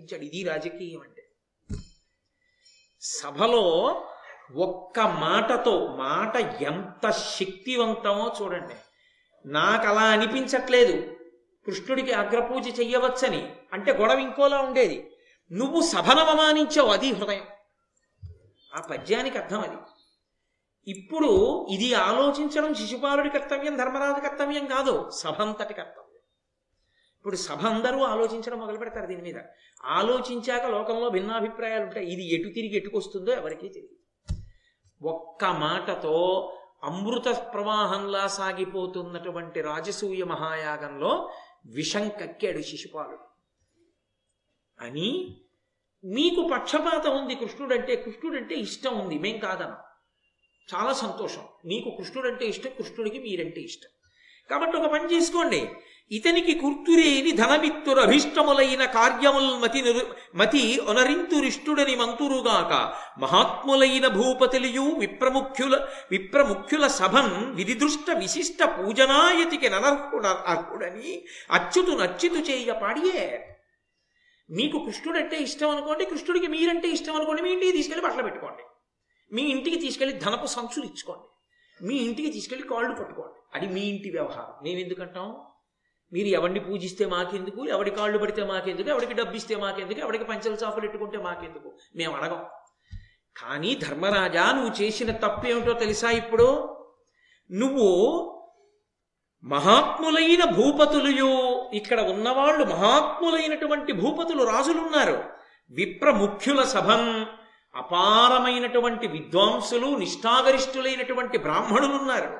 ఇచ్చాడు. ఇది రాజకీయం అంటే. సభలో ఒక్క మాటతో మాట ఎంత శక్తివంతమో చూడండి. నాకు అలా అనిపించట్లేదు. కృష్ణుడికి అగ్రపూజ చెయ్యవచ్చని. అంటే గొడవ ఇంకోలా ఉండేది. నువ్వు సభను అవమానించావు అది హృదయం. ఆ పద్యానికి అర్థం అది. ఇప్పుడు ఇది ఆలోచించడం శిశుపాలుడి కర్తవ్యం ధర్మరాజు కర్తవ్యం కాదు. సభంతటి కర్తవ్యం ఇప్పుడు సభ అందరూ ఆలోచించడం మొదలు పెడతారు దీని మీద. ఆలోచించాక లోకంలో భిన్నాభిప్రాయాలు ఉంటాయి. ఇది ఎటు తిరిగి ఎటుకొస్తుందో ఎవరికీ తెలియదు. ఒక్క మాటతో అమృత ప్రవాహంలా సాగిపోతున్నటువంటి రాజసూయ మహాయాగంలో విషం కక్కాడు శిశుపాలుడు అని మీకు పక్షపాతం ఉంది కృష్ణుడంటే కృష్ణుడంటే ఇష్టం ఉంది. మేం కాదన. చాలా సంతోషం. మీకు కృష్ణుడంటే ఇష్టం కృష్ణుడికి మీరంటే ఇష్టం. కాబట్టి ఒక పని చేసుకోండి. ఇతనికి కుర్తురేని ధనమిత్తుర అభిష్టములైన కార్యముల్ మతి నిరు మతి ఒనరింతురిష్టుడని మంతురుగాక. మహాత్ములైన భూపతిలియు విప్రముఖ్యుల విప్రముఖ్యుల సభన్ విధిదృష్ట విశిష్ట పూజనాయతికి ననర్హుడ అర్హుడని అచ్యుతు నచ్చుతు చేయ పాడియే. మీకు కృష్ణుడంటే ఇష్టం అనుకోండి కృష్ణుడికి మీరంటే ఇష్టం అనుకోండి మీ ఇంటికి తీసుకెళ్ళి బట్టలు పెట్టుకోండి. మీ ఇంటికి తీసుకెళ్ళి ధనపు సంచులు ఇచ్చుకోండి. మీ ఇంటికి తీసుకెళ్ళి కాళ్ళు పట్టుకోండి. అది మీ ఇంటి వ్యవహారం. మేము ఎందుకంటాం మీరు ఎవరిని పూజిస్తే మాకెందుకు? ఎవడి కాళ్ళు పడితే మాకెందుకు? ఎవడికి డబ్బిస్తే మాకెందుకు? ఎవడికి పంచల చాపలు ఎట్టుకుంటే మాకెందుకు? మేము అడగం. కానీ ధర్మరాజా నువ్వు చేసిన తప్పు ఏమిటో తెలుసా ఇప్పుడు? నువ్వు మహాత్ములైన భూపతులు ఇక్కడ ఉన్నవాళ్ళు మహాత్ములైనటువంటి భూపతులు రాజులున్నారు. విప్రముఖ్యుల సభం అపారమైనటువంటి విద్వాంసులు నిష్ఠాగరిష్ఠులైనటువంటి బ్రాహ్మణులున్నారు.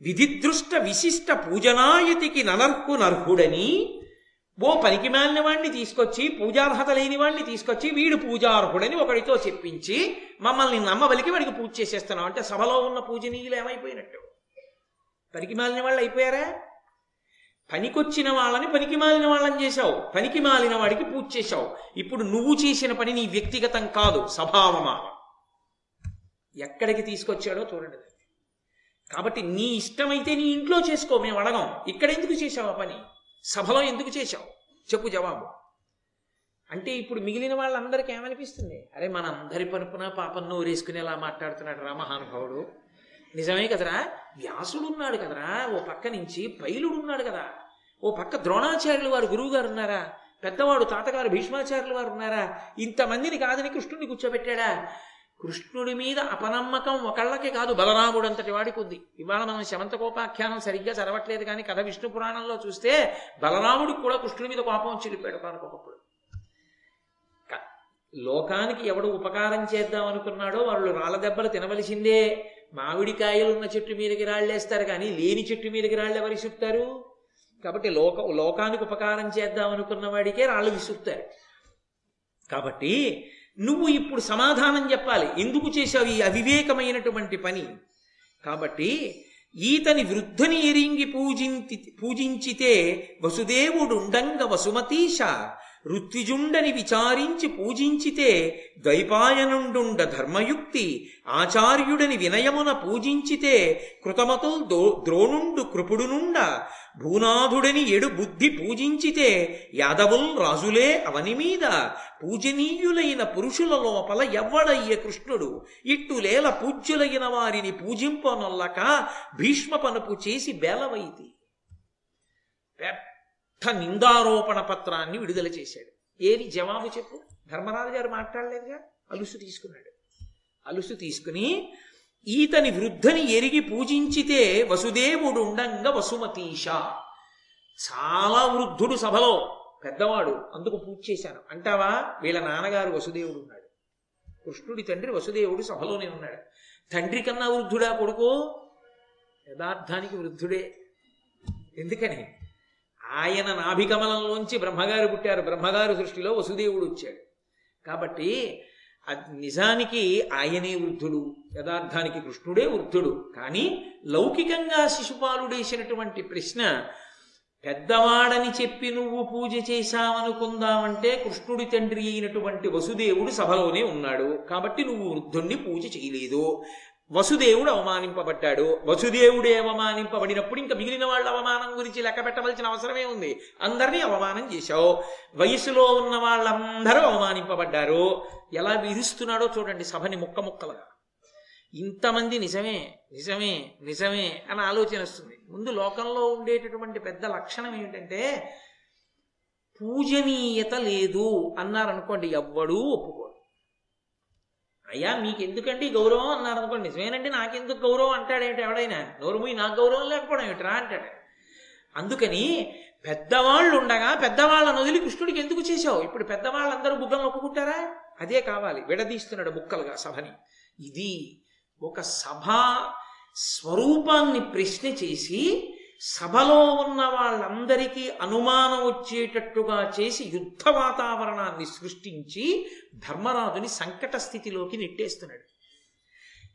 విధిదృష్ట విశిష్ట పూజనాయతికి ననర్కు నర్హుడని ఓ పనికి మాలిన వాణ్ణి తీసుకొచ్చి పూజార్హత లేని వాణ్ణి తీసుకొచ్చి వీడు పూజార్హుడని ఒకడితో చెప్పించి మమ్మల్ని నమ్మవలికి వాడికి పూజ చేసేస్తున్నాం అంటే సభలో ఉన్న పూజనీయులు ఏమైపోయినట్టు? పనికి మాలిన వాళ్ళు అయిపోయారా? పనికొచ్చిన వాళ్ళని పనికి మాలిన వాళ్ళని చేశావు. పనికి మాలిన వాడికి పూజ చేశావు. ఇప్పుడు నువ్వు చేసిన పని నీ వ్యక్తిగతం కాదు స్వభావమా ఎక్కడికి తీసుకొచ్చాడో చూడండి. కాబట్టి నీ ఇష్టమైతే నీ ఇంట్లో చేసుకో మేము అడగం. ఇక్కడ ఎందుకు చేశావు ఆ పని? సభలో ఎందుకు చేశావు? చెప్పు జవాబు. అంటే ఇప్పుడు మిగిలిన వాళ్ళందరికీ ఏమనిపిస్తుంది? అరే మన అందరి పనుపున పాపం నోరేసుకునేలా మాట్లాడుతున్నాడు రా మహానుభావుడు. నిజమే కదరా? వ్యాసుడు ఉన్నాడు కదరా? ఓ పక్క నుంచి పైలుడు ఉన్నాడు కదా. ఓ పక్క ద్రోణాచార్యులు వారు గురువు గారు ఉన్నారా పెద్దవాడు తాతగారు భీష్మాచార్యులు వారు ఉన్నారా ఇంతమందిని కాదని కృష్ణుడిని కూర్చోబెట్టాడా? కృష్ణుడి మీద అపనమ్మకం ఒకళ్ళకి కాదు బలరాముడు అంతటి వాడికి ఉంది. ఇవాళ మనం శమంతకోపాఖ్యానం సరిగ్గా చదవట్లేదు కానీ కథ విష్ణు పురాణంలో చూస్తే బలరాముడికి కూడా కృష్ణుడి మీద కోపం వచ్చి వెళ్ళిపోయాడు లోకానికి ఎవడు ఉపకారం చేద్దాం అనుకున్నాడో వాళ్ళు రాళ్ళ దెబ్బలు తినవలసిందే. మామిడికాయలు ఉన్న చెట్టు మీదకి రాళ్ళేస్తారు కానీ లేని చెట్టు మీదకి రాళ్ళు ఎవరు విసురుతారు? కాబట్టి లోక లోకానికి ఉపకారం చేద్దాం అనుకున్న వాడికే రాళ్ళు విసురుతారు. కాబట్టి నువ్వు ఇప్పుడు సమాధానం చెప్పాలి. ఎందుకు చేశావు ఈ అవివేకమైనటువంటి పని? కాబట్టి ఈతని వృద్ధని ఎరింగి పూజించి పూజించితే వసుదేవుడుండంగ వసుమతీశ ఋత్విజుండని విచారించి పూజించితే ద్వైపాయనుండుండ ధర్మయుక్తి ఆచార్యుడని వినయమున పూజించితే కృతమతుల్ దో ద్రోణుండు కృపుడునుండ భూనాథుడని ఎడు బుద్ధి పూజించితే యాదవుల్ రాజులే అవని మీద పూజనీయులైన పురుషుల లోపల ఎవ్వడయ్య కృష్ణుడు ఇట్టులేల పూజ్యులైన వారిని పూజింపనొల్లక భీష్మ పనుపు చేసి బేలవైతి. పెద్ద నిందారోపణ పత్రాన్ని విడుదల చేశాడు. ఏది జవాబు చెప్పు? ధర్మరాజు గారు మాట్లాడలేదుగా? అలుసు తీసుకున్నాడు. అలుసు తీసుకుని ఈతని వృద్ధని ఎరిగి పూజించితే వసుదేవుడు ఉండంగా వసుమతీష. చాలా వృద్ధుడు సభలో. పెద్దవాడు అందుకు పూజ చేశాను. అంటావా? వీళ్ళ నాన్నగారు వసుదేవుడు ఉన్నాడు. కృష్ణుడి తండ్రి వసుదేవుడు సభలోనే ఉన్నాడు. తండ్రి కన్నా వృద్ధుడా కొడుకు? యథార్థానికి వృద్ధుడే. ఎందుకని? ఆయన నాభికమలంలోంచి బ్రహ్మగారు పుట్టారు. బ్రహ్మగారు సృష్టిలో వసుదేవుడు వచ్చాడు. కాబట్టి నిజానికి ఆయనే వృద్ధుడు. యథార్థానికి కృష్ణుడే వృద్ధుడు. కానీ లౌకికంగా శిశుపాలుడేసినటువంటి ప్రశ్న పెద్దవాడని చెప్పి నువ్వు పూజ చేశావనుకుందామంటే కృష్ణుడి తండ్రి అయినటువంటి వసుదేవుడు సభలోనే ఉన్నాడు. కాబట్టి నువ్వు వృద్ధుణ్ణి పూజ చేయలేదు. వసుదేవుడు అవమానింపబడ్డాడు. వసుదేవుడే అవమానింపబడినప్పుడు ఇంకా మిగిలిన వాళ్ళ అవమానం గురించి లెక్క పెట్టవలసిన అవసరమే ఉంది. అందరినీ అవమానం చేశావు. వయసులో ఉన్న వాళ్ళందరూ అవమానింపబడ్డారు. ఎలా విధిస్తున్నాడో చూడండి సభని ముక్క ముక్కలుగా. ఇంతమంది నిజమే నిజమే నిజమే అని ఆలోచన వస్తుంది. ముందు లోకంలో ఉండేటటువంటి పెద్ద లక్షణం ఏమిటంటే పూజనీయత లేదు. అన్నారనుకోండి ఎవ్వడూ ఒప్పుకో అయ్యా మీకు ఎందుకండి గౌరవం అన్నారు అనుకోండి నిజమేనండి నాకెందుకు గౌరవం అంటాడేంటి ఎవడైనా? నోరు నాకు గౌరవం లేకపోవడం ఏమిట్రా అంటాడు. అందుకని పెద్దవాళ్ళు ఉండగా పెద్దవాళ్ళను వదిలి కృష్ణుడికి ఎందుకు చేశావు? ఇప్పుడు పెద్దవాళ్ళందరూ బుగ్గం ఒప్పుకుంటారా అదే కావాలి. విడదీస్తున్నాడు ముక్కలుగా సభని. ఇది ఒక సభ స్వరూపాన్ని ప్రశ్న చేసి సభలో ఉన్న వాళ్ళందరికీ అనుమానం వచ్చేటట్టుగా చేసి యుద్ధ వాతావరణాన్ని సృష్టించి ధర్మరాజుని సంకట స్థితిలోకి నెట్టేస్తున్నాడు.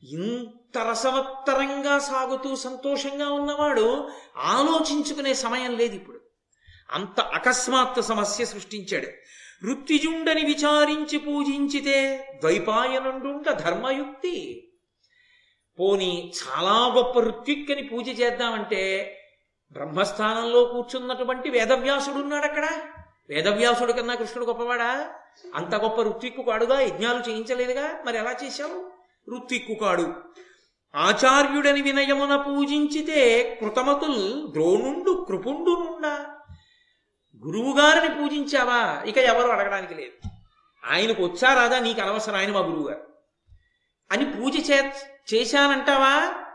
ఇంత రసవత్తరంగా సాగుతూ సంతోషంగా ఉన్నవాడు ఆలోచించుకునే సమయం లేదు ఇప్పుడు. అంత అకస్మాత్ సమస్య సృష్టించాడు. వృత్తిజుండని విచారించి పూజించితే ద్వైపాయనుండుంట ధర్మయుక్తి. పోని చాలా గొప్ప ఋత్విక్కని పూజ చేద్దామంటే బ్రహ్మస్థానంలో కూర్చున్నటువంటి వేదవ్యాసుడు ఉన్నాడు అక్కడ. వేదవ్యాసుడు కన్నా కృష్ణుడు గొప్పవాడా? అంత గొప్ప ఋత్విక్కు కాడుగా యజ్ఞాలు చేయించలేదుగా? మరి ఎలా చేశావు? ఋత్విక్కు కాడు ఆచార్యుడని వినయమున పూజించితే కృతమతుల్ ద్రోణుండు కృపుండు నుండా గురువుగారిని పూజించావా? ఇక ఎవరు అడగడానికి లేదు. ఆయనకు వచ్చా రాదా? నీకు అనవసరం. ఆయన మా గురువుగారు. అని పూజ చే చేశానంటావా?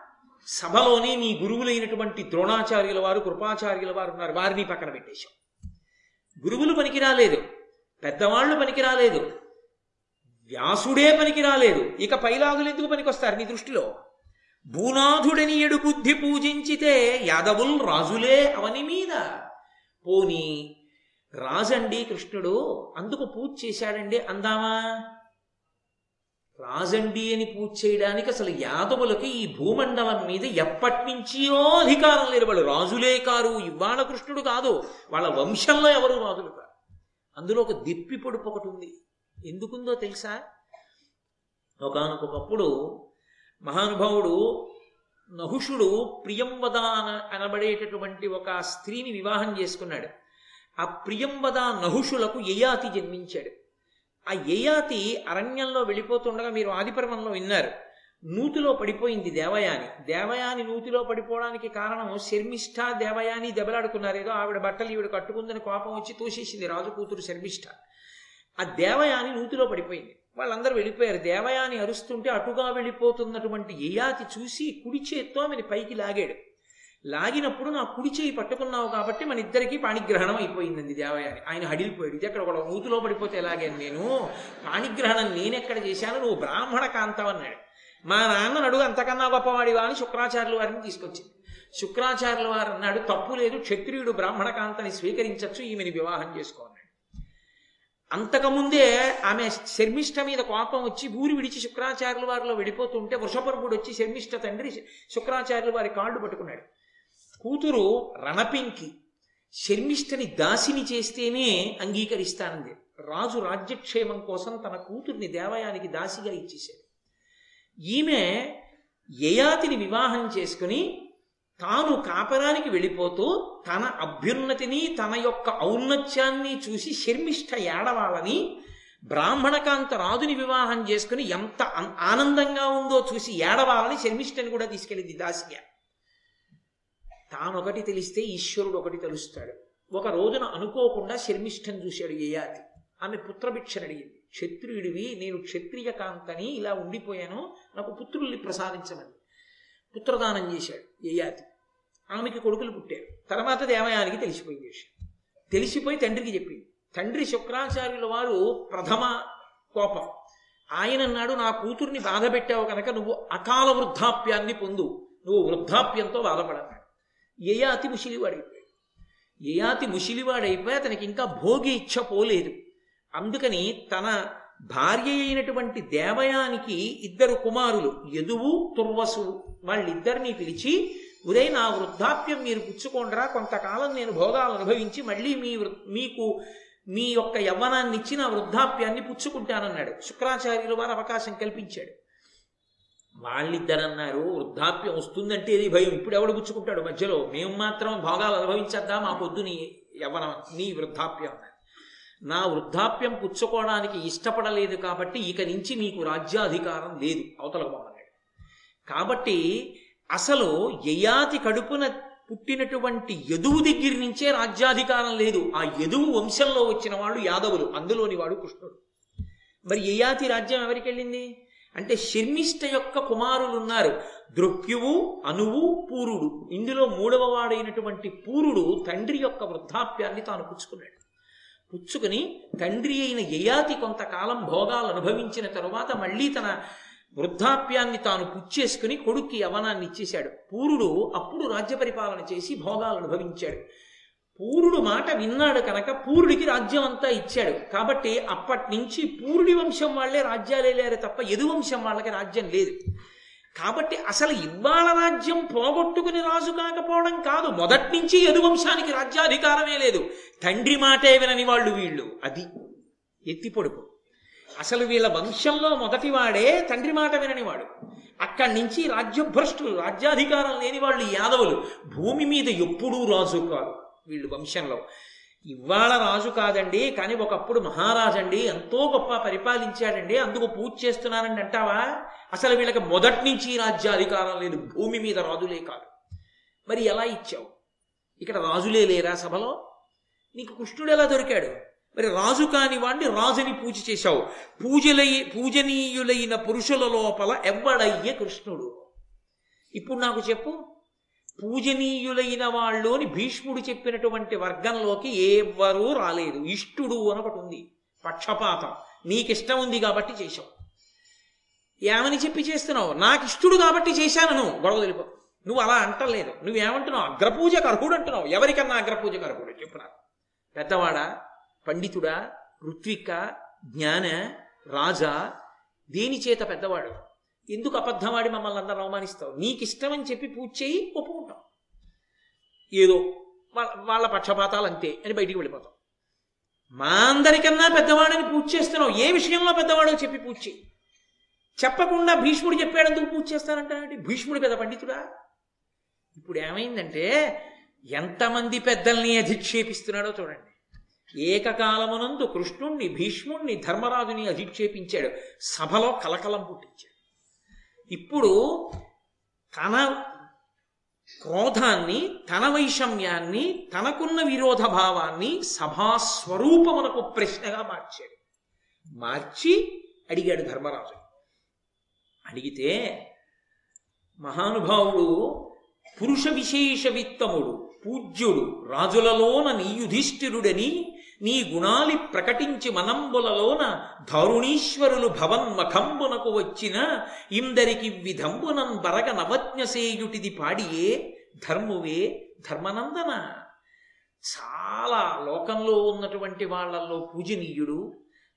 సభలోనే నీ గురువులైనటువంటి ద్రోణాచార్యుల వారు కృపాచార్యుల వారు ఉన్నారు. వారిని పక్కన పెట్టేశాం. గురువులు పనికి రాలేదు. పెద్దవాళ్ళు పనికి రాలేదు. వ్యాసుడే పనికి రాలేదు. ఇక పైలాగులు ఎందుకు పనికొస్తారు నీ దృష్టిలో? భూనాథుడని ఎడు బుద్ధి పూజించితే యాదవుల్ రాజులే అవని మీద. పోని రాజండి కృష్ణుడు అందుకు పూజ చేశాడండి అందామా? రాజండి అని పూజ చేయడానికి అసలు యాదవులకి ఈ భూమండలం మీద ఎప్పటినుంచియో అధికారం లేరు వాళ్ళు రాజులే కారు. ఇవాళ కృష్ణుడు కాదు. వాళ్ళ వంశంలో ఎవరు రాజులు కారు? అందులో ఒక దిప్పి పొడుపు ఒకటి ఉంది. ఎందుకుందో తెలుసా? ఒకనకొకప్పుడు మహానుభావుడు నహుషుడు ప్రియంవద అనబడేటటువంటి ఒక స్త్రీని వివాహం చేసుకున్నాడు. ఆ ప్రియంవద నహుషులకు యయాతి జన్మించాడు. ఆ యయాతి అరణ్యంలో వెళ్ళిపోతుండగా మీరు ఆదిపర్వంలో విన్నారు. నూతిలో పడిపోయింది దేవయాని. దేవయాని నూతిలో పడిపోవడానికి కారణం శర్మిష్ఠ దేవయాని దెబ్బలాడుకున్నారు. ఏదో ఆవిడ బట్టలు ఈవిడ కట్టుకుందని కోపం వచ్చి తోసేసింది రాజు కూతురు శర్మిష్ఠ. ఆ దేవయాని నూతిలో పడిపోయింది. వాళ్ళందరూ వెళ్ళిపోయారు. దేవయాని అరుస్తుంటే అటుగా వెళ్ళిపోతున్నటువంటి యయాతి చూసి కుడి చేత్తో ఆమెను పైకి లాగాడు. లాగినప్పుడు నా కుడి చేయి పట్టుకున్నావు కాబట్టి మన ఇద్దరికీ పాణిగ్రహణం అయిపోయిందండి దేవయాని. ఆయన హడిలిపోయాడు. ఇది అక్కడ ఒక నూతిలో పడిపోతే ఎలాగే నేను పాణిగ్రహణం నేనెక్కడ చేశాను నువ్వు బ్రాహ్మణ కాంతం అన్నాడు. మా నాన్న నడుగు అంతకన్నా గొప్పవాడివా అని శుక్రాచార్యుల వారిని తీసుకొచ్చింది శుక్రాచార్యుల వారు అన్నాడు తప్పు లేదు క్షత్రియుడు బ్రాహ్మణ కాంతని స్వీకరించచ్చు ఈమెని వివాహం చేసుకోవాలి అంతకుముందే ఆమె శర్మిష్ట మీద కోపం వచ్చి ఊరి విడిచి శుక్రాచార్యుల వారిలో విడిపోతుంటే వృషపర్భుడు వచ్చి శర్మిష్ట తండ్రి శుక్రాచార్యుల వారి కాళ్ళు పట్టుకున్నాడు. కూతురు రణపింకి శర్మిష్ఠని దాసిని చేస్తేనే అంగీకరిస్తానంది. రాజు రాజ్యక్షేమం కోసం తన కూతుర్ని దేవయానికి దాసిగా ఇచ్చేశాడు. ఈమె యయాతిని వివాహం చేసుకుని తాను కాపరానికి వెళ్ళిపోతూ తన అభ్యున్నతిని తన యొక్క ఔన్నత్యాన్ని చూసి శర్మిష్ఠ ఏడవాలని బ్రాహ్మణకాంత రాజుని వివాహం చేసుకుని ఎంత ఆనందంగా ఉందో చూసి ఏడవాలని శర్మిష్ఠని కూడా తీసుకెళ్ళింది దాసిగా. తానొకటి తెలిస్తే ఈశ్వరుడు ఒకటి తెలుస్తాడు. ఒక రోజున అనుకోకుండా శర్మిష్ఠం చూశాడు యయాతి. ఆమె పుత్రభిక్షను అడిగింది క్షత్రియుడివి నేను క్షత్రియ కాంతని ఇలా ఉండిపోయాను నాకు పుత్రుల్ని ప్రసాదించమని. పుత్రదానం చేశాడు యయాతి. ఆమెకి కొడుకులు పుట్టారు. తర్వాత దేవయానికి తెలిసిపోయింది విషయం. తెలిసిపోయి తండ్రికి చెప్పింది. తండ్రి శుక్రాచార్యుల వారు ప్రథమ కోపం. ఆయన అన్నాడు నా కూతుర్ని బాధ పెట్టావు కనుక నువ్వు అకాల వృద్ధాప్యాన్ని పొందు. నువ్వు వృద్ధాప్యంతో బాధపడన్నాడు యయాతి ముషిలివాడైపోయాడు. యయాతి ముషిలివాడైపోయి అతనికి ఇంకా భోగి ఇచ్చ పోలేదు. అందుకని తన భార్య అయినటువంటి దేవయానికి ఇద్దరు కుమారులు యదువు తుర్వసు వాళ్ళిద్దరినీ పిలిచి ఉదయ నా వృద్ధాప్యం మీరు పుచ్చుకోండిరా కొంతకాలం నేను భోగాలు అనుభవించి మళ్ళీ మీ మీకు మీ యొక్క యవ్వనాన్ని ఇచ్చి నా వృద్ధాప్యాన్ని పుచ్చుకుంటానన్నాడు. శుక్రాచార్యులు వారు అవకాశం కల్పించాడు. వాళ్ళిద్దరన్నారు వృద్ధాప్యం వస్తుందంటే ఇది భయం? ఇప్పుడు ఎవడు గుచ్చుకుంటాడు మధ్యలో? మేము మాత్రం భోగాలు అనుభవించద్దా మాకొద్దు నీ యవ్వనం నీ వృద్ధాప్యం నా వృద్ధాప్యం పుచ్చుకోవడానికి ఇష్టపడలేదు కాబట్టి ఇక నుంచి మీకు రాజ్యాధికారం లేదు అవతల పోమన్నాడు కాబట్టి అసలు యయాతి కడుపున పుట్టినటువంటి యదువు దగ్గర నుంచే రాజ్యాధికారం లేదు. ఆ యదువు వంశంలో వచ్చిన వాళ్ళు యాదవులు అందులోని వాడు కృష్ణుడు. మరి యయాతి రాజ్యం ఎవరికి వెళ్ళింది? అంటే శర్మిష్ట యొక్క కుమారులు ఉన్నారు దృప్యువు అనువు పూరుడు. ఇందులో మూడవ వాడైనటువంటి పూరుడు తండ్రి యొక్క వృద్ధాప్యాన్ని తాను పుచ్చుకున్నాడు. పుచ్చుకుని తండ్రి అయిన యయాతి కొంతకాలం భోగాలు అనుభవించిన తరువాత మళ్ళీ తన వృద్ధాప్యాన్ని తాను పుచ్చేసుకుని కొడుక్కి యవనాన్ని ఇచ్చేశాడు పూరుడు అప్పుడు రాజ్య పరిపాలన చేసి భోగాలు అనుభవించాడు. పూరుడు మాట విన్నాడు కనుక పూరుడికి రాజ్యం అంతా ఇచ్చాడు. కాబట్టి అప్పటి నుంచి పూరుడి వంశం వాళ్ళే రాజ్యాలే వెళ్ళారు తప్ప ఎదు వంశం వాళ్ళకి రాజ్యం లేదు. కాబట్టి అసలు ఇవాళ రాజ్యం పోగొట్టుకుని రాజు కాకపోవడం కాదు. మొదటి నుంచి యదువంశానికి రాజ్యాధికారమే లేదు. తండ్రి మాటే వినని వాళ్ళు వీళ్ళు. అది ఎత్తి పొడుపు. అసలు వీళ్ళ వంశంలో మొదటివాడే తండ్రి మాట విననివాడు అక్కడి నుంచి రాజ్యభ్రష్టులు రాజ్యాధికారం లేని వాళ్ళు యాదవులు. భూమి మీద ఎప్పుడూ రాజు కాదు వీళ్ళు వంశంలో. ఇవాళ రాజు కాదండి కానీ ఒకప్పుడు మహారాజండి ఎంతో గొప్ప పరిపాలించాడండి అందుకు పూజ చేస్తున్నానండి అంటావా? అసలు వీళ్ళకి మొదటి నుంచి రాజ్యాధికారం లేదు భూమి మీద రాజులే కాదు. మరి ఎలా ఇచ్చావు? ఇక్కడ రాజులే లేరా సభలో? నీకు కృష్ణుడు ఎలా దొరికాడు? మరి రాజు కాని వాణ్ణి రాజుని పూజ చేశావు. పూజలై పూజనీయులైన పురుషుల లోపల ఎవ్వడయ్యే కృష్ణుడు? ఇప్పుడు నాకు చెప్పు. పూజనీయులైన వాళ్ళలోని భీష్ముడు చెప్పినటువంటి వర్గంలోకి ఎవ్వరూ రాలేదు. ఇష్టుడు అని ఒకటి ఉంది. పక్షపాతం. నీకిష్టం ఉంది కాబట్టి చేశావు. ఏమని చెప్పి చేస్తున్నావు? నాకు ఇష్టుడు కాబట్టి చేశాను. నువ్వు గొడవ తెలిపో నువ్వు అలా అంటలేదు. నువ్వేమంటున్నావు? అగ్రపూజకు అర్హుడు అంటున్నావు. ఎవరికన్నా అగ్రపూజకు అర్హుడు చెప్పు నాకు పెద్దవాడా? పండితుడా? ఋత్విక? జ్ఞాన? రాజా? దేని చేత పెద్దవాడు? ఎందుకు అబద్ధమాడి మమ్మల్ని అందరూ అవమానిస్తావు? నీకు ఇష్టమని చెప్పి పూజ చేయి ఒప్పుకుంటాం. ఏదో వాళ్ళ వాళ్ళ పక్షపాతాలు అంతే అని బయటికి వెళ్ళిపోతాం. మా అందరికన్నా పెద్దవాడని పూజ చేస్తున్నావు. ఏ విషయంలో పెద్దవాడో చెప్పి పూజ చేయి? చెప్పకుండా భీష్ముడు చెప్పాడందుకు పూజ చేస్తానంటే భీష్ముడు పెద్ద పండితుడా? ఇప్పుడు ఏమైందంటే ఎంతమంది పెద్దల్ని అధిక్షేపిస్తున్నాడో చూడండి. ఏకకాలమునందు కృష్ణుణ్ణి భీష్ముణ్ణి ధర్మరాజుని అధిక్షేపించాడు. సభలో కలకలం పుట్టించాడు. ఇప్పుడు తన క్రోధాన్ని తన వైషమ్యాన్ని తనకున్న విరోధ భావాన్ని సభాస్వరూపమునకు ప్రశ్నగా మార్చాడు. మార్చి అడిగాడు ధర్మరాజు. అడిగితే మహానుభావుడు పురుష విశేష విత్తముడు పూజ్యుడు రాజులలోన నీ యుధిష్ఠిరుడని నీ గుణాలి ప్రకటించి మనంబులలోన ధరుణీశ్వరులు భవన్మఖంబునకు వచ్చిన ఇందరికి విధంబునం బరగ నవజ్ఞసేయుటిది పాడియే ధర్మువే ధర్మనందన. చాలా లోకంలో ఉన్నటువంటి వాళ్ళల్లో పూజనీయుడు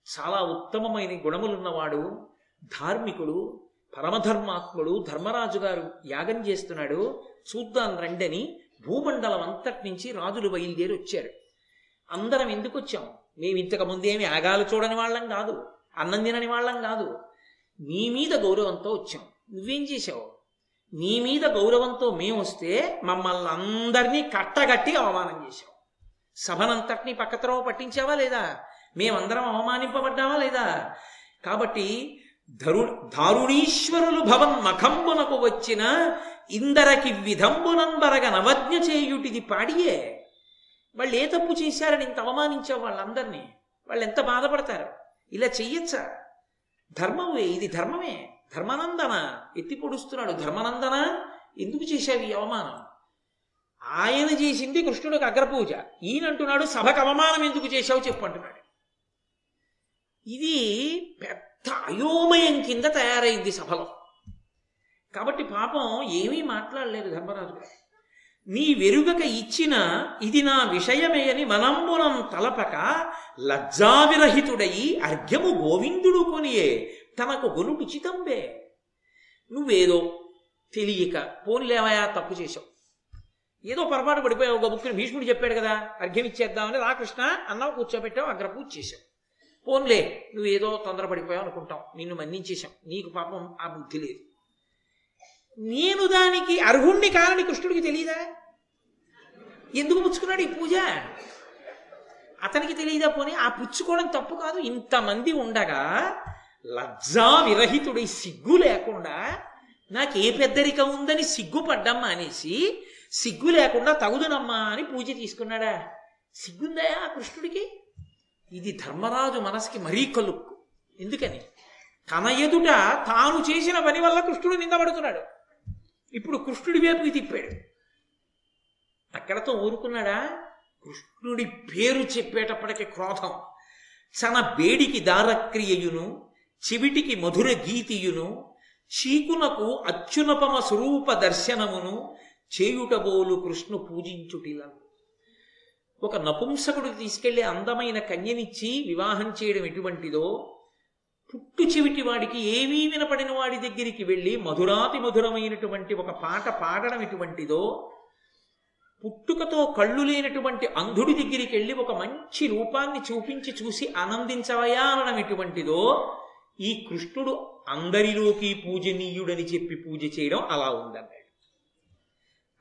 చాలా ఉత్తమమైన గుణములున్నవాడు ధార్మికుడు పరమధర్మాత్ముడు ధర్మరాజు గారు యాగం చేస్తున్నాడు. చూద్దాం రండని భూమండలం అంతటి నుంచి రాజులు బయలుదేరి వచ్చారు అందరం ఎందుకు వచ్చాం మేము ఇంతకు ముందేమి చూడని వాళ్ళం కాదు అన్నం తినని వాళ్ళం కాదు. నీ మీద గౌరవంతో వచ్చాం. నువ్వేం చేసావు నీ మీద గౌరవంతో మేము వస్తే మమ్మల్ని అందరినీ కట్టగట్టి అవమానం చేశావు. సభనంతటినీ పక్కత్రవ పట్టించావా లేదా? మేమందరం అవమానింపబడ్డావా లేదా? కాబట్టి ధరు దారుణీశ్వరులు భవన్ మఖంబునకు వచ్చిన ఇందరకి విధంబునంబరగ నవజ్ఞ చేయుటిది పాడియే. వాళ్ళు ఏ తప్పు చేశారని ఇంత అవమానించావు వాళ్ళందరినీ వాళ్ళు ఎంత బాధపడతారు? ఇలా చెయ్యొచ్చా? ధర్మమే ఇది ధర్మమే. ధర్మానందన. ఎత్తి పొడుస్తున్నాడు. ధర్మానందన ఎందుకు చేశావు ఈ అవమానం? ఆయన చేసింది కృష్ణుడికి అగ్రపూజ. ఈయనంటున్నాడు సభకు అవమానం ఎందుకు చేశావు చెప్పు అంటున్నాడు. ఇది పెద్ద అయోమయం కింద తయారైంది సభలో. కాబట్టి పాపం ఏమీ మాట్లాడలేదు ధర్మరాజు గారు. నీ వెరుగక ఇచ్చిన ఇది నా విషయమేయని మనంబునం తలపక లజ్జావిరహితుడై అర్ఘ్యము గోవిందుడు కొనియే తనకు గొనుడు చితంబే నువ్వేదో తెలియక పోన్లేవయా తప్పు చేశావు. ఏదో పొరపాటు పడిపోయావు గబుక్కుని భీష్ముడు చెప్పాడు కదా అర్ఘ్యం ఇచ్చేద్దామని రాకృష్ణ అన్నావు కూర్చోబెట్టావు అగ్రపూజ చేశావు పోన్లే నువ్వేదో తొందరపడిపోయావు అనుకుంటాం నిన్ను మన్నించేశాం నీకు పాపం ఆ బుద్ధి లేదు. నేను దానికి అర్హుణ్ణి కానని కృష్ణుడికి తెలియదా ఎందుకు పుచ్చుకున్నాడు ఈ పూజ? అతనికి తెలియదా పోనీ? ఆ పుచ్చుకోవడం తప్పు కాదు. ఇంతమంది ఉండగా లజ్జా విరహితుడై సిగ్గు లేకుండా నాకు ఏ పెద్దరికం ఉందని సిగ్గుపడ్డమ్మా అనేసి సిగ్గు లేకుండా తగుదునమ్మా అని పూజ తీసుకున్నాడా? సిగ్గుందా ఆ కృష్ణుడికి? ఇది ధర్మరాజు మనసుకి మరీ కలుక్కు. ఎందుకని? తన ఎదుట తాను చేసిన పని వల్ల కృష్ణుడు నిందబడుతున్నాడు ఇప్పుడు కృష్ణుడి వైపుకి తిప్పాడు. అక్కడతో ఊరుకున్నాడా? కృష్ణుడి పేరు చెప్పేటప్పటికి క్రోధం. చన బేడికి దారక్రియయును చెవిటికి మధుర గీతియును చీకునకు అత్యునపమ స్వరూప దర్శనమును చేయుటబోలు కృష్ణు పూజించుటిలా. ఒక నపుంసకుడికి తీసుకెళ్ళి అందమైన కన్యనిచ్చి వివాహం చేయడం ఎటువంటిదో పుట్టు చెవిటి వాడికి ఏమీ వినపడిన వాడి దగ్గరికి వెళ్ళి మధురాతి మధురమైనటువంటి ఒక పాట పాడడం ఎటువంటిదో పుట్టుకతో కళ్ళు లేనటువంటి అంధుడి దగ్గరికి వెళ్ళి ఒక మంచి రూపాన్ని చూపించి చూసి ఆనందించవయా అనడం ఎటువంటిదో ఈ కృష్ణుడు అందరిలోకి పూజనీయుడని చెప్పి పూజ చేయడం అలా ఉందన్నాడు.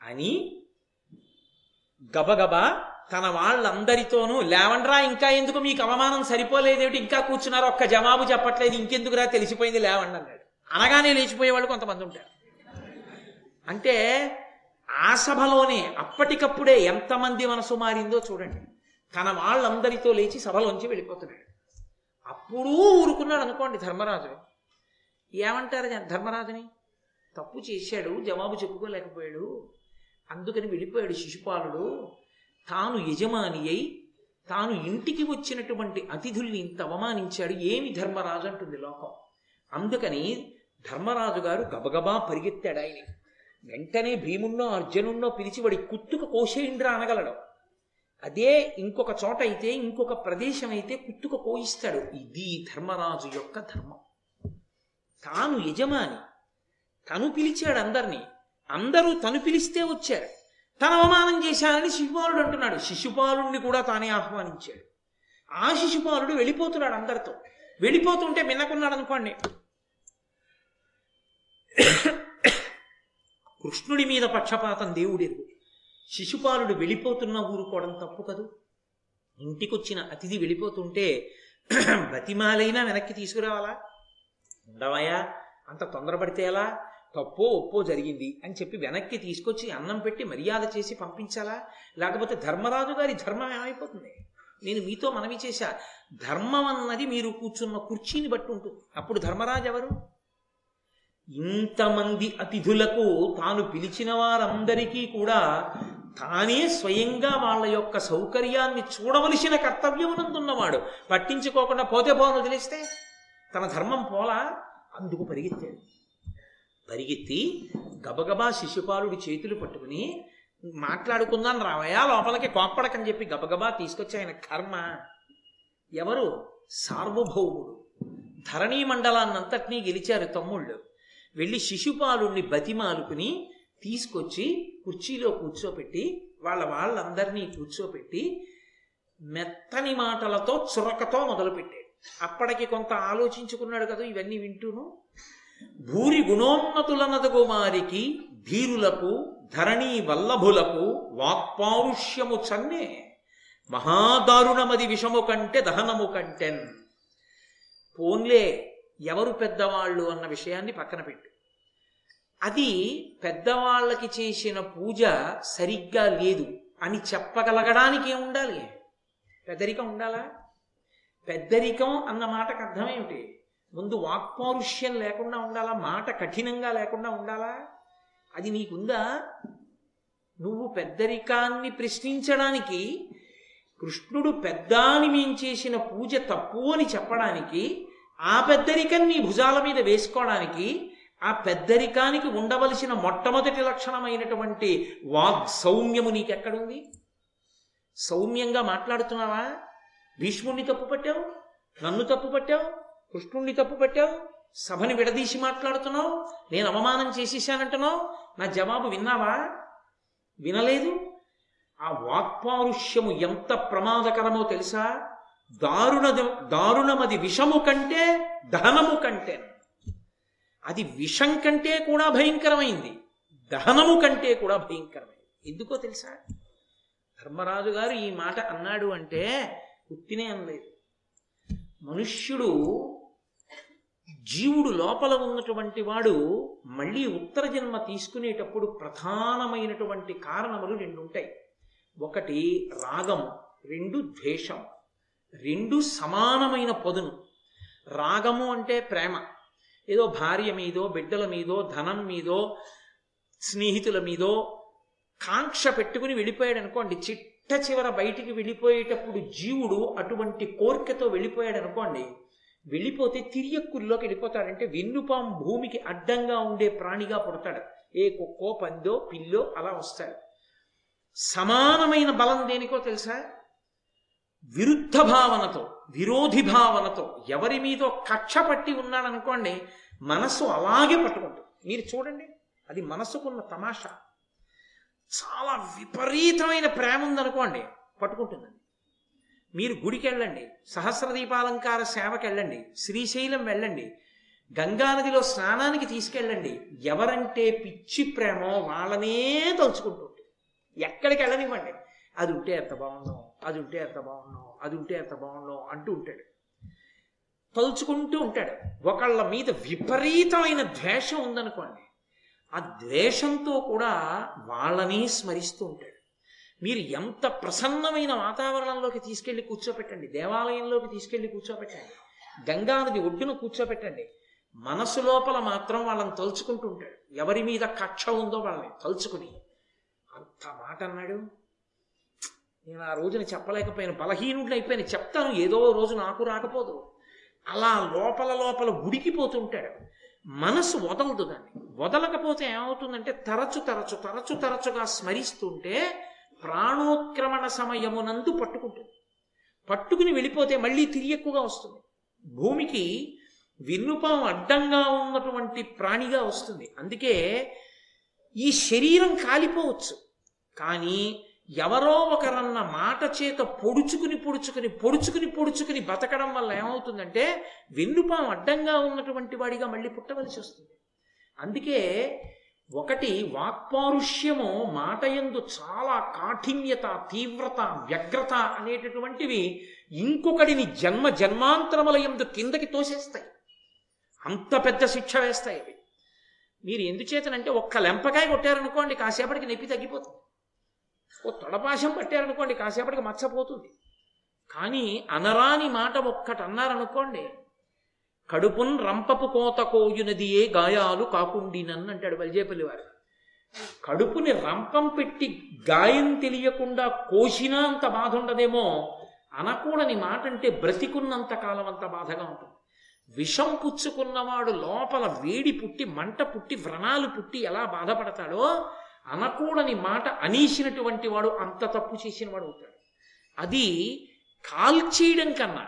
అని గబగబా తన వాళ్ళందరితోనూ లేవండ్రా ఇంకా ఎందుకు మీకు అవమానం సరిపోలేదేమిటి ఇంకా కూర్చున్నారు ఒక్క జవాబు చెప్పట్లేదు ఇంకెందుకురా? తెలిసిపోయింది లేవండి అన్నాడు. అనగానే లేచిపోయే వాళ్ళు కొంతమంది ఉంటారు. అంటే ఆ సభలోనే అప్పటికప్పుడే ఎంతమంది మనసు మారిందో చూడండి. తన వాళ్ళందరితో లేచి సభలోంచి వెళ్ళిపోతున్నాడు. అప్పుడూ ఊరుకున్నాడు అనుకోండి ధర్మరాజు. ఏమంటారు ధర్మరాజుని? తప్పు చేశాడు జవాబు చెప్పుకోలేకపోయాడు. అందుకని వెళ్ళిపోయాడు శిశుపాలుడు. తాను యజమాని అయి తాను ఇంటికి వచ్చినటువంటి అతిథుల్ని ఇంత అవమానించాడు. ఏమి ధర్మరాజు అంటుంది లోకం. అందుకని ధర్మరాజు గారు గబగబా పరిగెత్తాడు ఆయన వెంటనే భీమున్నో అర్జునున్నో పిలిచి వాడి కుత్తుక అనగలడు. అదే ఇంకొక చోట అయితే ఇంకొక ప్రదేశం అయితే కుత్తుకు కోయిస్తాడు. ఇది ధర్మరాజు యొక్క ధర్మం. తాను యజమాని. తను పిలిచాడు అందరినీ. అందరూ తను పిలిస్తే వచ్చారు. తన అవమానం చేశానని శిశుపాలుడు అంటున్నాడు. శిశుపాలుణ్ణి కూడా తానే ఆహ్వానించాడు. ఆ శిశుపాలుడు వెళ్ళిపోతున్నాడు అందరితో. వెళ్ళిపోతుంటే మిన్నకున్నాడు అనుకోండి. కృష్ణుడి మీద పక్షపాతం దేవుడెరుగు. శిశుపాలుడు వెళ్ళిపోతున్న ఊరుకోవడం తప్పు కదూ? ఇంటికొచ్చిన అతిథి వెళ్ళిపోతుంటే బతిమాలైనా వెనక్కి తీసుకురావాలా? ఉండవయా అంత తొందరపడితే ఎలా? తప్పో ఒప్పో జరిగింది అని చెప్పి వెనక్కి తీసుకొచ్చి అన్నం పెట్టి మర్యాద చేసి పంపించాలా? లేకపోతే ధర్మరాజు గారి ధర్మం ఏమైపోతుంది? నేను మీతో మనవి చేశా. ధర్మం అన్నది మీరు కూర్చున్న కుర్చీని బట్టి ఉంటుంది. అప్పుడు ధర్మరాజు ఎవరు? ఇంతమంది అతిథులకు తాను పిలిచిన వారందరికీ కూడా తానే స్వయంగా వాళ్ళ యొక్క సౌకర్యాన్ని చూడవలసిన కర్తవ్యమునందున్నవాడు. పట్టించుకోకుండా పోతే పోను వదిలేస్తే తన ధర్మం పోలా? అందుకు పరిగెత్తాడు. పరిగెత్తి గబగబా శిశుపాలుడి చేతులు పట్టుకుని మాట్లాడుకుందాం రావయ్యా లోపలికి కోప్పడకని చెప్పి గబగబా తీసుకొచ్చి ఆయన కర్మ. ఎవరు? సార్వభౌముడు. ధరణీ మండలాన్నంతటినీ గెలిచారు తమ్ముళ్ళు. వెళ్ళి శిశుపాలుణ్ణి బతిమాలుకుని తీసుకొచ్చి కుర్చీలో కూర్చోపెట్టి వాళ్ళ వాళ్ళందరినీ కూర్చోపెట్టి మెత్తని మాటలతో చురకతో మొదలుపెట్టాడు. అప్పటికి కొంత ఆలోచించుకున్నాడు కదా ఇవన్నీ వింటూను. భూరి గుణోన్నతులనదగు వారికి ధీరులకు ధరణీ వల్లభులకు వాక్పారుష్యము చన్నే. మహాదారుణమది విషము కంటే దహనము కంటెన్. పోన్లే ఎవరు పెద్దవాళ్ళు అన్న విషయాన్ని పక్కన పెట్టు. అది పెద్దవాళ్ళకి చేసిన పూజ సరిగ్గా లేదు అని చెప్పగలగడానికి ఏముండాలి పెద్దరికం ఉండాలా? పెద్దరికం అన్న మాటకు అర్థమేమిటి ముందు వాక్పారుష్యం లేకుండా ఉండాలా? మాట కఠినంగా లేకుండా ఉండాలా? అది నీకుందా? నువ్వు పెద్దరికాన్ని ప్రశ్నించడానికి కృష్ణుడు పెద్ద అని మేం చేసిన పూజ తప్పు అని చెప్పడానికి ఆ పెద్దరికం నీ భుజాల మీద వేసుకోవడానికి ఆ పెద్దరికానికి ఉండవలసిన మొట్టమొదటి లక్షణమైనటువంటి వాగ్ సౌమ్యము నీకెక్కడుంది? సౌమ్యంగా మాట్లాడుతున్నావా? భీష్ముణ్ణి తప్పు పట్టావు? నన్ను తప్పు పట్టావు? కృష్ణుణ్ణి తప్పు పెట్టావు? సభని విడదీసి మాట్లాడుతున్నావు? నేను అవమానం చేసేసానంటున్నావు నా జవాబు విన్నావా? వినలేదు? ఆ వాక్పారుష్యము ఎంత ప్రమాదకరమో తెలుసా? దారుణ దారుణమది విషము కంటే దహనము కంటే. అది విషం కంటే కూడా భయంకరమైంది. దహనము కంటే కూడా భయంకరమైంది. ఎందుకో తెలుసా? ధర్మరాజు గారు ఈ మాట అన్నాడు అంటే ఉత్తినే అనలేదు. మనుష్యుడు జీవుడు లోపల ఉన్నటువంటి వాడు మళ్ళీ ఉత్తర జన్మ తీసుకునేటప్పుడు ప్రధానమైనటువంటి కారణములు రెండు ఉంటాయి ఒకటి రాగం రెండు ద్వేషం రెండు సమానమైన పదును. రాగము అంటే ప్రేమ. ఏదో భార్య మీదో బిడ్డల మీదో ధనం మీదో స్నేహితుల మీదో కాంక్ష పెట్టుకుని వెళ్ళిపోయాడు అనుకోండి చిట్ట చివర బయటికి వెళ్ళిపోయేటప్పుడు జీవుడు అటువంటి కోరికతో వెళ్ళిపోయాడు అనుకోండి వెళ్ళిపోతే తిరియక్కుల్లోకి వెళ్ళిపోతాడంటే వెన్నుపాం భూమికి అడ్డంగా ఉండే ప్రాణిగా పుడతాడు. ఏ కుక్కో పందో పిల్లో అలా వస్తాడు. సమానమైన బలం దేనికో తెలుసా? విరుద్ధ భావనతో విరోధి భావనతో ఎవరి మీదో కక్ష పట్టి ఉన్నాడనుకోండి మనస్సు అలాగే పట్టుకుంటుంది. మీరు చూడండి అది మనసుకున్న తమాషా. చాలా విపరీతమైన ప్రేమ ఉందనుకోండి పట్టుకుంటుందండి. మీరు గుడికి వెళ్ళండి సహస్ర దీపాలంకార సేవకి వెళ్ళండి. శ్రీశైలం వెళ్ళండి గంగానదిలో స్నానానికి తీసుకెళ్ళండి. ఎవరంటే పిచ్చి ప్రేమో వాళ్ళనే తలుచుకుంటుంది ఎక్కడికి వెళ్ళనివ్వండి. అది ఉంటే ఎంత బాగున్నాం అది ఉంటే ఎంత బాగున్నాం అది ఉంటే ఎంత బాగున్నాం అంటూ ఉంటాడు. తలుచుకుంటూ ఉంటాడు. ఒకళ్ళ మీద విపరీతమైన ద్వేషం ఉందనుకోండి. ఆ ద్వేషంతో కూడా వాళ్ళని స్మరిస్తూ ఉంటాడు. మీరు ఎంత ప్రసన్నమైన వాతావరణంలోకి తీసుకెళ్ళి కూర్చోపెట్టండి దేవాలయంలోకి తీసుకెళ్ళి కూర్చోపెట్టండి గంగానది ఒడ్డున కూర్చోపెట్టండి. మనసు లోపల మాత్రం వాళ్ళని తలుచుకుంటూ ఉంటాడు. ఎవరి మీద కక్ష ఉందో వాళ్ళని తలుచుకుని. అంత మాట అన్నాడు. నేను ఆ రోజున చెప్పలేకపోయాను బలహీనుడిని అయిపోయాను. చెప్తాను ఏదో రోజు నాకు రాకపోదు. అలా లోపల లోపల ఉడికిపోతుంటాడు మనసు వదలదు దాన్ని. వదలకపోతే ఏమవుతుందంటే తరచు తరచు తరచు తరచుగా స్మరిస్తుంటే ప్రాణోక్రమణ సమయమునందు పట్టుకుంటుంది. పట్టుకుని వెళ్ళిపోతే మళ్ళీ తిరిగి ఎక్కువగా వస్తుంది. భూమికి విన్నుపం అడ్డంగా ఉన్నటువంటి ప్రాణిగా వస్తుంది. అందుకే ఈ శరీరం కాలిపోవచ్చు. కానీ ఎవరో ఒకరన్న మాట చేత పొడుచుకుని పొడుచుకుని పొడుచుకుని పొడుచుకుని బతకడం వల్ల ఏమవుతుందంటే వెన్నుపాం అడ్డంగా ఉన్నటువంటి వాడిగా మళ్ళీ పుట్టవలసి వస్తుంది. అందుకే ఒకటి వాక్పారుష్యము మాట యందు చాలా కాఠిన్యత తీవ్రత వ్యగ్రత అనేటటువంటివి ఇంకొకడిని జన్మ జన్మాంతరముల ఎందు కిందకి తోసేస్తాయి. అంత పెద్ద శిక్ష వేస్తాయి అవి. మీరు ఎందుచేతనంటే ఒక్క లెంపకాయ కొట్టారనుకోండి కాసేపటికి నొప్పి తగ్గిపోతుంది. ఓ తొడపాశం పట్టారనుకోండి కాసేపటికి మచ్చపోతుంది కానీ అనరాని మాట ఒక్కటి అన్నారనుకోండి కడుపున్ రంపపు కోత కోయునదియే గాయాలు కాకుండినన్ అంటాడు బలిజేపల్లి వారు కడుపుని రంపం పెట్టి గాయం తెలియకుండా కోసినా అంత బాధ ఉండదేమో అనకూడని మాట అంటే బ్రతికున్నంత కాలం అంత బాధగా ఉంటుంది. విషం పుచ్చుకున్నవాడు లోపల వేడి పుట్టి మంట పుట్టి వ్రణాలు పుట్టి ఎలా బాధపడతాడో అనకూడని మాట అనీసినటువంటి వాడు అంత తప్పు చేసిన వాడు అవుతాడు. అది కాల్చేయడం కన్నా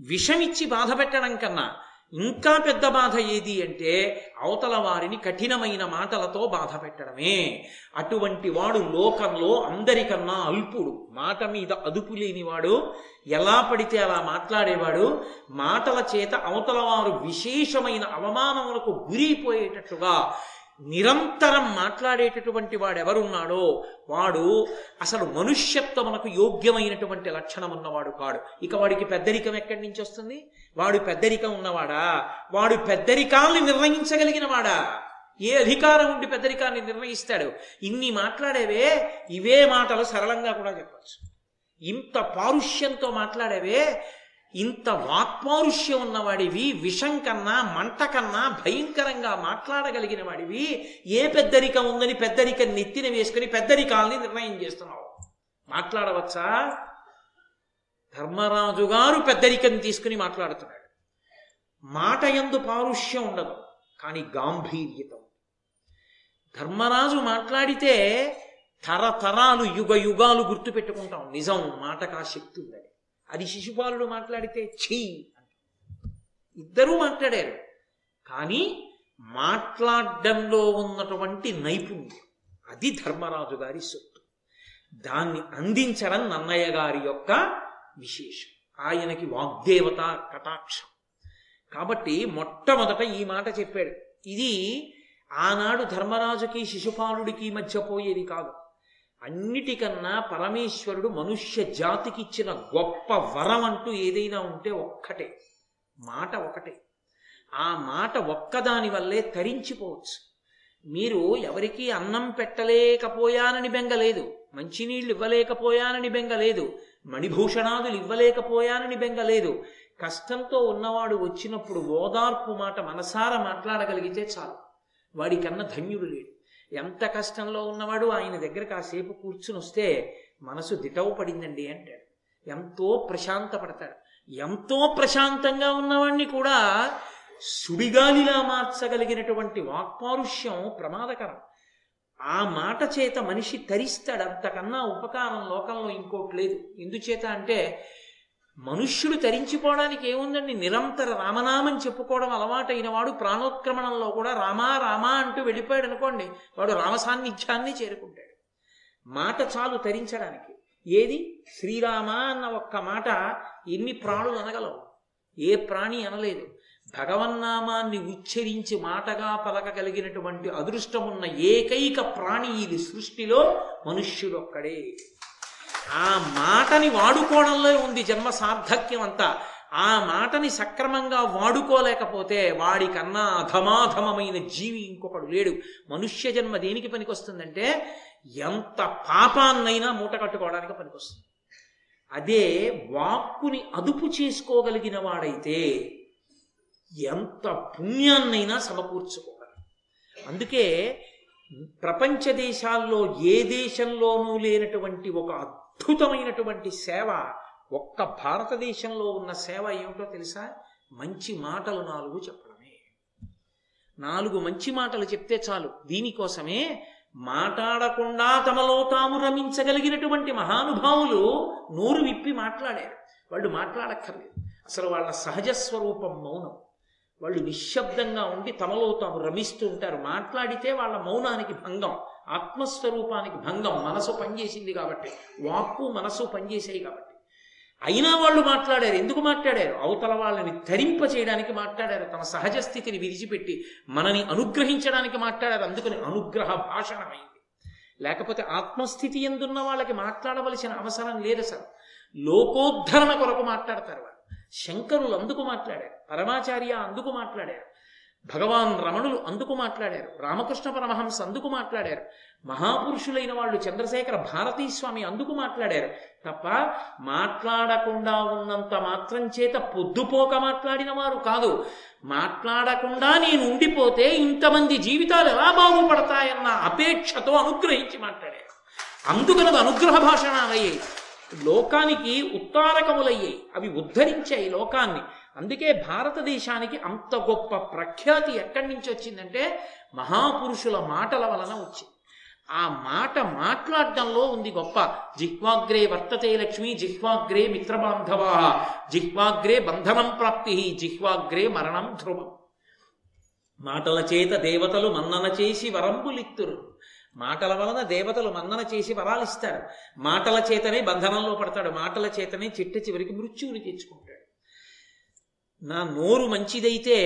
విషమిచ్చి బాధ పెట్టడం కన్నా ఇంకా పెద్ద బాధ ఏది అంటే అవతల వారిని కఠినమైన మాటలతో బాధ పెట్టడమే. అటువంటి వాడు లోకంలో అందరికన్నా అల్పుడు. మాట మీద అదుపు లేనివాడు ఎలా పడితే అలా మాట్లాడేవాడు మాటల చేత అవతల వారు విశేషమైన అవమానములకు గురైపోయేటట్టుగా నిరంతరం మాట్లాడేటటువంటి వాడు ఎవరున్నాడో వాడు అసలు మనుష్యత్వమునకు యోగ్యమైనటువంటి లక్షణం ఉన్నవాడు కాడు. ఇక వాడికి పెద్దరికం ఎక్కడి నుంచి వస్తుంది? వాడు పెద్దరికం ఉన్నవాడా? వాడు పెద్దరికాల్ని నిర్ణయించగలిగిన వాడా ఏ అధికారం ఉండి పెద్దరికాన్ని నిర్ణయిస్తాడు? ఇన్ని మాట్లాడేవే ఇవే మాటలు సరళంగా కూడా చెప్పచ్చు. ఇంత పారుష్యంతో మాట్లాడేవే ఇంత వాక్పారుష్యం ఉన్నవాడివి విషం కన్నా మంట కన్నా భయంకరంగా మాట్లాడగలిగిన వాడివి. ఏ పెద్దరికం ఉందని పెద్దరికం నెత్తిన వేసుకుని పెద్దరికాలని నిర్ణయం చేస్తున్నావు. మాట్లాడవచ్చా? ధర్మరాజు గారు పెద్దరికం తీసుకుని మాట్లాడుతున్నాడు. మాట ఎందు పారుష్యం ఉండదు కానీ గాంభీర్యత. ధర్మరాజు మాట్లాడితే తరతరాలు యుగ యుగాలు గుర్తుపెట్టుకుంటాం. నిజం మాటకా శక్తి ఉందని అది శిశుపాలుడు మాట్లాడితే ఛీ! ఇద్దరూ మాట్లాడారు. కానీ మాట్లాడడంలో ఉన్నటువంటి నైపుణ్యం అది ధర్మరాజు గారి సొత్తు. దాన్ని అందించడం నన్నయ్య గారి యొక్క విశేషం. ఆయనకి వాగ్దేవత కటాక్షం. కాబట్టి మొట్టమొదట ఈ మాట చెప్పాడు. ఇది ఆనాడు ధర్మరాజుకి శిశుపాలుడికి మధ్య పోయేది కాదు. అన్నిటికన్నా పరమేశ్వరుడు మనుష్య జాతికి ఇచ్చిన గొప్ప వరం అంటూ ఏదైనా ఉంటే ఒక్కటే. మాట ఒకటే. ఆ మాట ఒక్కదాని వల్లే తరించిపోవచ్చు. మీరు ఎవరికీ అన్నం పెట్టలేకపోయానని బెంగలేదు మంచినీళ్ళు ఇవ్వలేకపోయానని బెంగలేదు మణిభూషణాదులు ఇవ్వలేకపోయానని బెంగలేదు. కష్టంతో ఉన్నవాడు వచ్చినప్పుడు ఓదార్పు మాట మనసారా మాట్లాడగలిగితే చాలు. వాడికన్నా ధన్యుడు లేడు. ఎంత కష్టంలో ఉన్నవాడు ఆయన దగ్గర కాసేపు కూర్చుని వస్తే మనసు దిటవు పడిందండి అంటాడు. ఎంతో ప్రశాంతపడతాడు. ఎంతో ప్రశాంతంగా ఉన్నవాణ్ణి కూడా సుడిగాలిలా మార్చగలిగినటువంటి వాక్పారుష్యం ప్రమాదకరం. ఆ మాట చేత మనిషి తరిస్తాడు. అంతకన్నా ఉపకారం లోకంలో ఇంకోటి లేదు. ఎందుచేత అంటే మనుష్యులు తరించిపోవడానికి ఏముందండి? నిరంతర రామనామం చెప్పుకోవడం అలవాటైన వాడు ప్రాణోత్క్రమణంలో కూడా రామా రామా అంటూ వెళ్ళిపోయాడు అనుకోండి వాడు రామ సాన్నిధ్యాన్ని చేరుకుంటాడు. మాట చాలు తరించడానికి. ఏది? శ్రీరామ అన్న ఒక్క మాట ఎన్ని ప్రాణులు అనగలవు ఏ ప్రాణి అనలేదు. భగవన్నామాన్ని ఉచ్చరించి మాటగా పలకగలిగినటువంటి అదృష్టమున్న ఏకైక ప్రాణి ఇది సృష్టిలో మనుష్యుడొక్కడే. ఆ మాటని వాడుకోవడంలో ఉంది జన్మ సార్థక్యం అంతా. ఆ మాటని సక్రమంగా వాడుకోలేకపోతే వాడికన్నా అధమాధమమైన జీవి ఇంకొకడు లేడు. మనుష్య జన్మ దేనికి పనికొస్తుందంటే ఎంత పాపాన్నైనా మూట కట్టుకోవడానికి పనికొస్తుంది. అదే వాక్కుని అదుపు చేసుకోగలిగిన వాడైతే ఎంత పుణ్యాన్నైనా సమకూర్చుకోగలరు అందుకే ప్రపంచ దేశాల్లో ఏ దేశంలోనూ లేనటువంటి ఒక అద్భుతమైనటువంటి సేవ. ఒక్క భారతదేశంలో ఉన్న సేవ ఏమిటో తెలుసా? మంచి మాటలు నాలుగు చెప్పడమే. నాలుగు మంచి మాటలు చెప్తే చాలు. దీనికోసమే మాట్లాడకుండా తమలో తాము రమించగలిగినటువంటి మహానుభావులు నోరు విప్పి మాట్లాడారు. వాళ్ళు మాట్లాడక్కర్లేదు. అసలు వాళ్ళ సహజ స్వరూపం మౌనం. వాళ్ళు నిశ్శబ్దంగా ఉండి తమలో తాము రమిస్తూ ఉంటారు. మాట్లాడితే వాళ్ళ మౌనానికి భంగం ఆత్మస్వరూపానికి భంగం మనసు పనిచేసింది కాబట్టి వాక్కు మనసు పనిచేసాయి కాబట్టి. అయినా వాళ్ళు మాట్లాడారు. ఎందుకు మాట్లాడారు? అవతల వాళ్ళని ధరింప చేయడానికి మాట్లాడారు. తమ సహజ స్థితిని విడిచిపెట్టి మనని అనుగ్రహించడానికి మాట్లాడారు. అందుకని అనుగ్రహ భాషణమైంది. లేకపోతే ఆత్మస్థితి ఎందున్న వాళ్ళకి మాట్లాడవలసిన అవసరం లేదు సార్. లోకోద్ధరణ కొరకు మాట్లాడతారు వాళ్ళు. శంకరులు అందుకు మాట్లాడారు పరమాచార్య అందుకు మాట్లాడారు భగవాన్ రమణులు అందుకు మాట్లాడారు రామకృష్ణ పరమహంస అందుకు మాట్లాడారు మహాపురుషులైన వాళ్ళు చంద్రశేఖర భారతీ స్వామి అందుకు మాట్లాడారు. తప్ప మాట్లాడకుండా ఉన్నంత మాత్రం చేత పొద్దుపోక మాట్లాడిన వారు కాదు. మాట్లాడకుండా నేను ఉండిపోతే ఇంతమంది జీవితాలు ఎలా బాగుపడతాయన్న అపేక్షతో అనుగ్రహించి మాట్లాడారు. అందుకనది అనుగ్రహ భాషణాలయ్యాయి లోకానికి ఉత్తారకములయ్యాయి అవి ఉద్ధరించాయి లోకాన్ని. అందుకే భారతదేశానికి అంత గొప్ప ప్రఖ్యాతి ఎక్కడి నుంచి వచ్చిందంటే మహాపురుషుల మాటల వలన వచ్చింది. ఆ మాట మాట్లాడడంలో ఉంది గొప్ప. జిహ్వాగ్రే వర్తతే లక్ష్మి జిహ్వాగ్రే మిత్రబాంధవా జిహ్వాగ్రే బంధనం ప్రాప్తి జిహ్వాగ్రే మరణం ధ్రువం. మాటల చేత దేవతలు మన్నన చేసి వరంబులిత్తురు. మాటల వలన దేవతలు మన్నన చేసి వరాలిస్తారు. మాటల చేతనే బంధనంలో పడతాడు. మాటల చేతనే చిట్ట చివరికి మృత్యువుని తెచ్చుకుంటాడు నా నోరు మంచిదైతే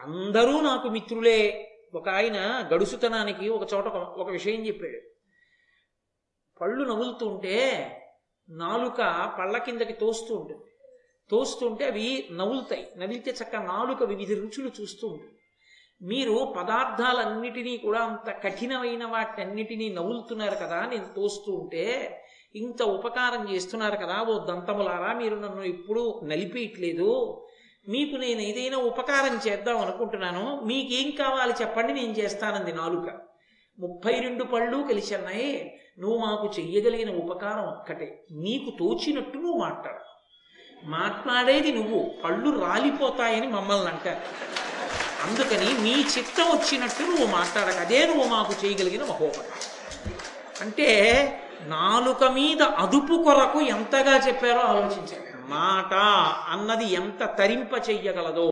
అందరూ నాకు మిత్రులే. ఒక ఆయన గడుసుతనానికి ఒక చోట ఒక- ఒక విషయం చెప్పాడు. పళ్ళు నవ్వులుతుంటే నాలుక పళ్ళ కిందకి తోస్తూ ఉంటుంది. తోస్తుంటే అవి నవ్వులుతాయి నవ్వితే చక్క నాలుక వివిధ రుచులు చూస్తూ ఉంటుంది. మీరు పదార్థాలన్నిటినీ కూడా అంత కఠినమైన వాటన్నిటినీ నవ్వులుతున్నారు కదా నేను తోస్తూ ఉంటే ఇంత ఉపకారం చేస్తున్నారు కదా ఓ దంతములారా మీరు నన్ను ఎప్పుడూ నలిపేయట్లేదు. మీకు నేను ఏదైనా ఉపకారం చేద్దాం అనుకుంటున్నాను మీకేం కావాలి చెప్పండి నేను చేస్తానంది నాలుక. ముప్పై రెండు పళ్ళు కలిసి అన్నాయి నువ్వు మాకు చెయ్యగలిగిన ఉపకారం ఒక్కటే. నీకు తోచినట్టు నువ్వు మాట్లాడు. మాట్లాడేది నువ్వు. పళ్ళు రాలిపోతాయని మమ్మల్ని అంటారు. అందుకని నీ చిత్తం వచ్చినట్టు నువ్వు మాట్లాడక అదే నువ్వు మాకు చేయగలిగిన మహోపకారం అంటే నాలుక మీద అదుపు కొరకు ఎంతగా చెప్పారో ఆలోచించారు మాట అన్నది ఎంత తరింప చెయ్యగలదో.